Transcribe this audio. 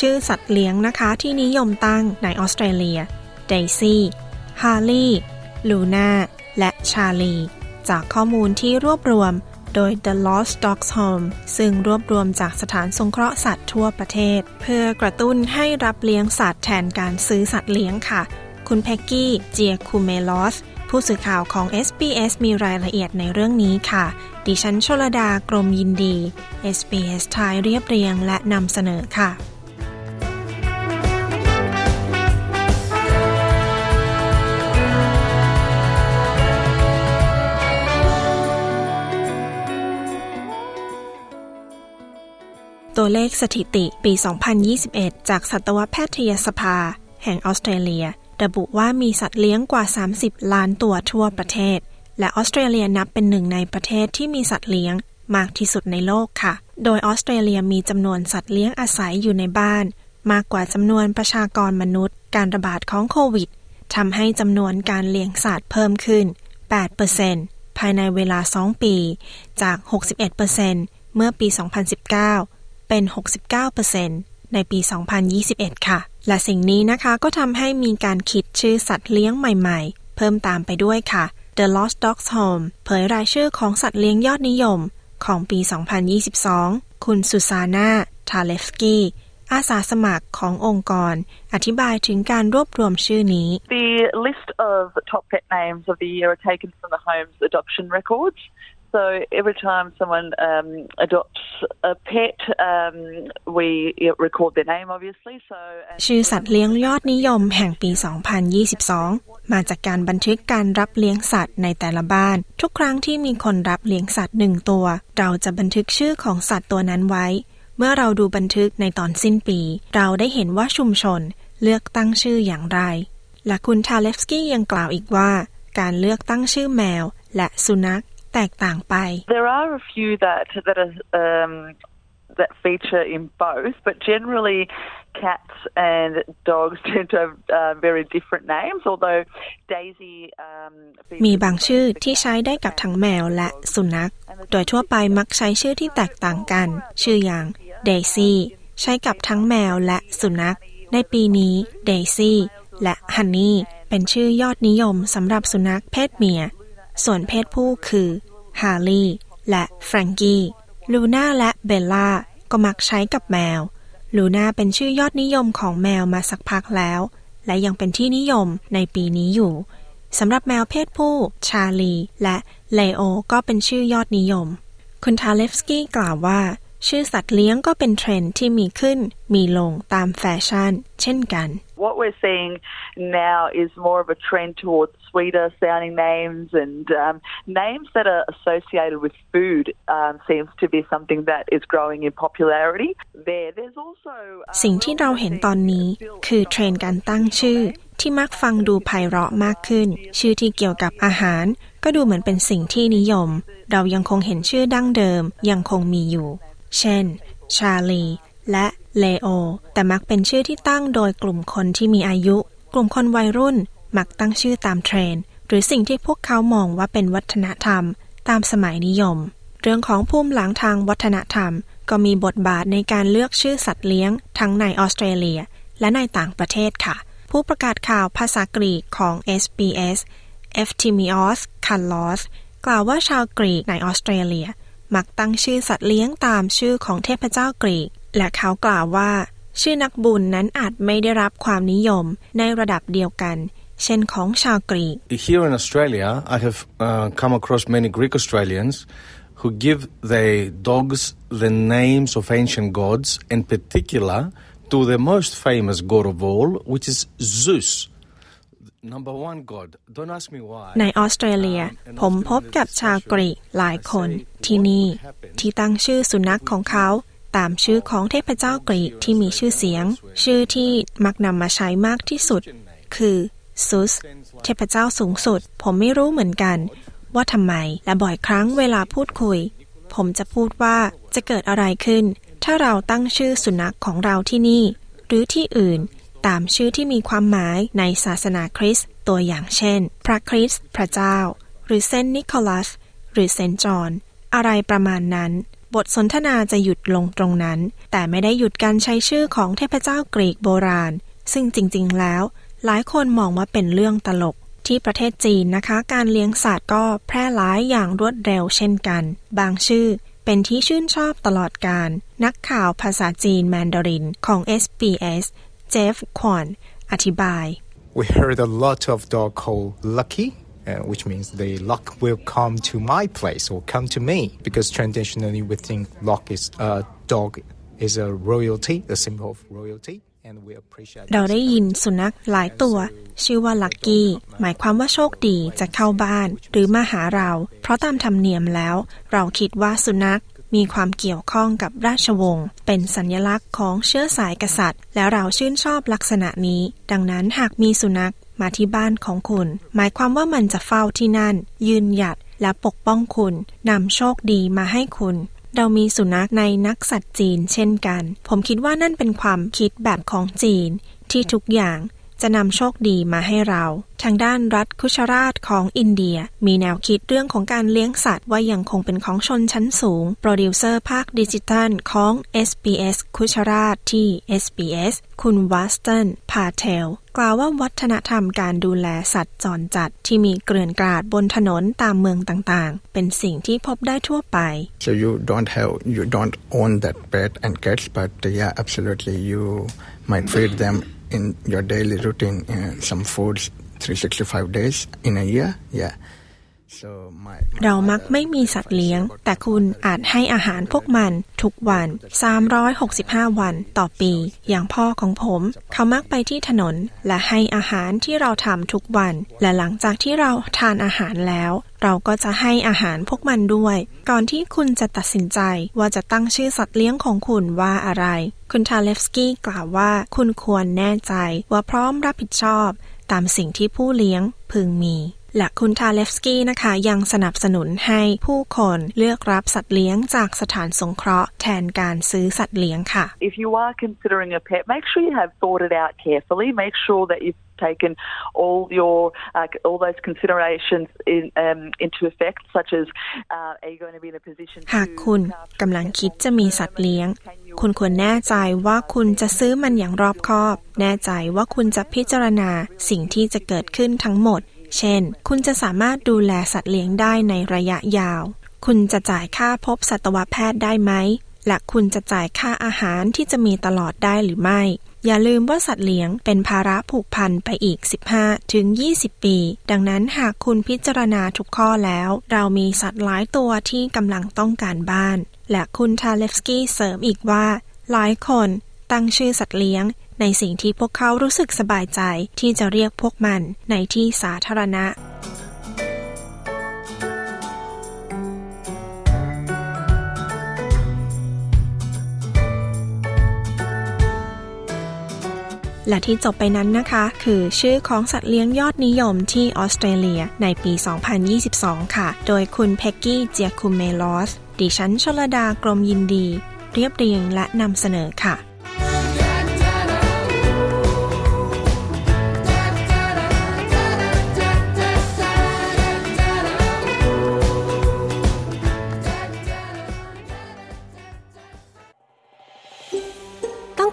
ชื่อสัตว์เลี้ยงนะคะ ที่นิยมตั้งในออสเตรเลียเดซี่ฮาร์ลีลูน่าและชาลี จากข้อมูลที่รวบรวมโดย The Lost Dogs Home ซึ่งรวบรวมจากสถานสงเคราะห์สัตว์ทั่วประเทศ เพื่อกระตุ้นให้รับเลี้ยงสัตว์แทนการซื้อสัตว์เลี้ยงค่ะ คุณแพ็กกี้ เจียคูเมลอส ผู้สื่อข่าวของ SBS มีรายละเอียดในเรื่องนี้ค่ะ ดิฉันชลดากรมยินดี SBS ไทยเรียบเรียงและนำเสนอค่ะ ตัวเลขสถิติปี 2021 จากสัตวแพทยสภา แห่งออสเตรเลีย ระบุว่ามีสัตว์เลี้ยงกว่า 30 ล้านตัวทั่วประเทศ และออสเตรเลียนับเป็นหนึ่งในประเทศที่มีสัตว์เลี้ยงมากที่สุดในโลกค่ะ โดยออสเตรเลียมีจำนวนสัตว์เลี้ยงอาศัยอยู่ในบ้าน มากกว่าจำนวนประชากรมนุษย์ การระบาดของโควิดทำให้จำนวนการเลี้ยงสัตว์เพิ่มขึ้น 8%ภายในเวลา 2 ปี จาก 61%เมื่อปี 2019 เป็น 69%ในปี 2021 ค่ะ และสิ่งนี้นะคะก็ทำให้มีการคิดชื่อสัตว์เลี้ยงใหม่ๆ เพิ่มตามไปด้วยค่ะ The Lost Dogs Home เผยรายชื่อของสัตว์เลี้ยงยอดนิยมของปี 2022 คุณสุซาน่า ทาเลฟสกี้อาสาสมัครขององค์กร อธิบายถึงการรวบรวมชื่อนี้ The list of top pet names of the year are taken from the home's adoption records. So every time someone um, adopts a pet, um, we record their name, obviously. So ชื่อสัตว์เลี้ยงยอดนิยมแห่งปี 2022 มาจากการบันทึกการรับเลี้ยงสัตว์ในแต่ละบ้าน ทุกครั้งที่มีคนรับเลี้ยงสัตว์หนึ่งตัว เราจะบันทึกชื่อของสัตว์ตัวนั้นไว้ เมื่อเราดูบันทึกในตอนสิ้นปี เราได้เห็นว่าชุมชนเลือกตั้งชื่ออย่างไร และคุณทาเลฟสกี้ยังกล่าวอีกว่า การเลือกตั้งชื่อแมว และสุนัข แตกต่างไป there are a few that that are um, that feature in both, but generally cats and dogs tend to have uh, very different names. Although Daisy, um, มีบางชื่อที่ใช้ได้กับทั้งแมวและสุนัข โดยทั่วไปมักใช้ชื่อที่แตกต่างกัน ชื่ออย่าง Daisy ใช้กับทั้งแมวและสุนัข ในปีนี้ Daisy และ Honey เป็นชื่อยอดนิยมสำหรับสุนัขเพศเมีย ส่วนเพศผู้คือฮาร์ลีและแฟรงกี้ลูน่าและเบลล่าก็มักใช้กับแมว ลูน่าเป็นชื่อยอดนิยมของแมวมาสักพักแล้ว และยังเป็นที่นิยมในปีนี้อยู่สำหรับแมวเพศผู้ ชาลี และเลโอ ก็เป็นชื่อยอดนิยม คุณทาเลฟสกี้กล่าวว่า ชื่อสัตว์เลี้ยงก็เป็นเทรนด์ที่มีขึ้น มีลงตามแฟชั่น เช่นกัน what we're seeing now is more of a trend towards sweeter sounding names and um, names that are associated with food um, seems to be something that is growing in popularity. There, there's also สิ่งที่เราเห็นตอนนี้คือเทรนด์การตั้งชื่อ ที่มักฟังดูไพเราะมากขึ้น ชื่อที่เกี่ยวกับอาหาร ก็ดูเหมือนเป็นสิ่งที่นิยม เรายังคงเห็นชื่อดั้งเดิมยังคงมีอยู่ เช่น ชาลี และ เลโอ แต่มักเป็นชื่อที่ตั้งโดยกลุ่มคนที่มีอายุ กลุ่มคนวัยรุ่น มักตั้งชื่อตามเทรนด์หรือสิ่งที่พวกเขามองว่าเป็นวัฒนธรรม ตามสมัยนิยม เรื่องของภูมิหลังทางวัฒนธรรม ก็มีบทบาทในการเลือกชื่อสัตว์เลี้ยง ทั้งในออสเตรเลีย และในต่างประเทศค่ะ ผู้ประกาศข่าวภาษากรีกของ SBS Eftimios Kallos กล่าวว่าชาวกรีกในออสเตรเลีย มักตั้งชื่อสัตว์เลี้ยงตามชื่อของเทพเจ้ากรีก และเขากล่าวว่า ชื่อนักบุญนั้นอาจไม่ได้รับความนิยมในระดับเดียวกัน เช่นของชาวกรีก Here in Australia, I have uh, come across many Greek Australians who give their dogs the names of ancient gods, in particular to the most famous god of all, which is Zeus. Number one god. Don't ask me why. ในออสเตรเลีย ผมพบกับชาวกรีกหลายคนที่นี่ ที่ตั้งชื่อสุนัขของเขา ตามชื่อของเทพเจ้ากรีกที่มีชื่อเสียง ชื่อที่มักนำมาใช้มากที่สุด คือซุสเทพเจ้าสูงสุด ผมไม่รู้เหมือนกัน ว่าทำไมและบ่อยครั้งเวลาพูดคุย ผมจะพูดว่าจะเกิดอะไรขึ้น ถ้าเราตั้งชื่อสุนัขของเราที่นี่ หรือที่อื่น ตามชื่อที่มีความหมายในศาสนาคริสต์ตัวอย่างเช่น พระคริสต์พระเจ้า หรือเซนต์นิโคลัส หรือเซนต์จอห์นอะไรประมาณนั้น บทสนทนาจะหยุดลงตรงนั้น แต่ไม่ได้หยุดการใช้ชื่อของเทพเจ้ากรีกโบราณ ซึ่งจริง ๆ แล้ว หลายคนมองว่าเป็นเรื่องตลก ที่ประเทศจีนนะคะ การเลี้ยงสัตว์ก็แพร่หลายอย่างรวดเร็วเช่นกัน บางชื่อเป็นที่ชื่นชอบตลอดกาล นักข่าวภาษาจีนแมนดารินของ SBS เจฟควอนอธิบาย We heard a lot of dog called Lucky uh, which means the luck will come to my place or come to me because traditionally we think luck is a uh, dog is a royalty a symbol of royalty เราได้ยินสุนัขหลายตัว ชื่อว่าลักกี้ หมายความว่าโชคดีจะเข้าบ้าน หรือมาหาเรา เพราะตามธรรมเนียมแล้ว เราคิดว่าสุนัขมีความเกี่ยวข้องกับราชวงศ์เป็นสัญลักษณ์ของเชื้อสายกษัตริย์ แล้วเราชื่นชอบลักษณะนี้ ดังนั้นหากมีสุนัข มาที่บ้านของคุณ หมายความว่ามันจะเฝ้าที่นั่น ยืนหยัดและปกป้องคุณนำโชคดีมาให้คุณ เรามีสุนัขในนักสัตว์จีนเช่นกัน ผมคิดว่านั่นเป็นความคิดแบบของจีนที่ทุกอย่าง จะนำโชคดีมาให้เรา ทางด้านรัฐคุชราชของอินเดีย มีแนวคิดเรื่องของการเลี้ยงสัตว์ว่ายังคงเป็นของชนชั้นสูง โปรดิวเซอร์ภาคดิจิทัลของ SBS คุชราชที่ SBS คุณวัสตันพาเทลกล่าวว่าวัฒนธรรมการดูแลสัตว์จรจัดที่มีเกลื่อนกราดบนถนนตามเมืองต่างๆ เป็นสิ่งที่พบได้ทั่วไป so you don't have you don't own that pet and cats but yeah absolutely you might feed them in your daily routine uh, some foods 365 days in a year yeah เรามักไม่มีสัตว์เลี้ยง แต่คุณอาจให้อาหารพวกมันทุกวัน 365 วันต่อปี อย่างพ่อของผม เขามักไปที่ถนน และให้อาหารที่เราทำทุกวัน และหลังจากที่เราทานอาหารแล้ว เราก็จะให้อาหารพวกมันด้วย ก่อนที่คุณจะตัดสินใจว่าจะตั้งชื่อสัตว์เลี้ยงของคุณว่าอะไร คุณทาเลฟสกี้กล่าวว่าคุณควรแน่ใจว่าพร้อมรับผิดชอบ ตามสิ่งที่ผู้เลี้ยงพึงมี และคุณทาเลฟสกี้นะคะ ยังสนับสนุนให้ผู้คนเลือกรับสัตว์เลี้ยงจากสถานสงเคราะห์แทนการซื้อสัตว์เลี้ยงค่ะ If you are considering a pet make sure you have thought it out carefully make sure that you've taken all your uh, all those considerations in, um, into effect such as uh, are you going to be in a position หากคุณกำลังคิดจะมีสัตว์เลี้ยง คุณควรแน่ใจว่าคุณจะซื้อมันอย่างรอบคอบ แน่ใจว่าคุณจะพิจารณาสิ่งที่จะเกิดขึ้นทั้งหมด เช่น คุณจะสามารถดูแลสัตว์เลี้ยงได้ในระยะยาว คุณจะจ่ายค่าพบสัตวแพทย์ได้ไหม และคุณจะจ่ายค่าอาหารที่จะมีตลอดได้หรือไม่ อย่าลืมว่าสัตว์เลี้ยงเป็นภาระผูกพันไปอีก 15 ถึง 20 ปี ดังนั้นหากคุณพิจารณาทุกข้อแล้ว เรามีสัตว์หลายตัวที่กำลังต้องการบ้าน และคุณทาเลฟสกี้เสริมอีกว่า หลายคนตั้งชื่อสัตว์เลี้ยง ในสิ่งที่พวกเขารู้สึกสบายใจที่จะเรียกพวกมันในที่สาธารณะและที่จบไปนั้นนะคะ คือชื่อของสัตว์เลี้ยงยอดนิยมที่ออสเตรเลียในปี 2022 ค่ะ โดยคุณเพ็กกี้เจียคุมเมลอสดิฉันชลดากรมยินดี เรียบเรียงและนำเสนอค่ะ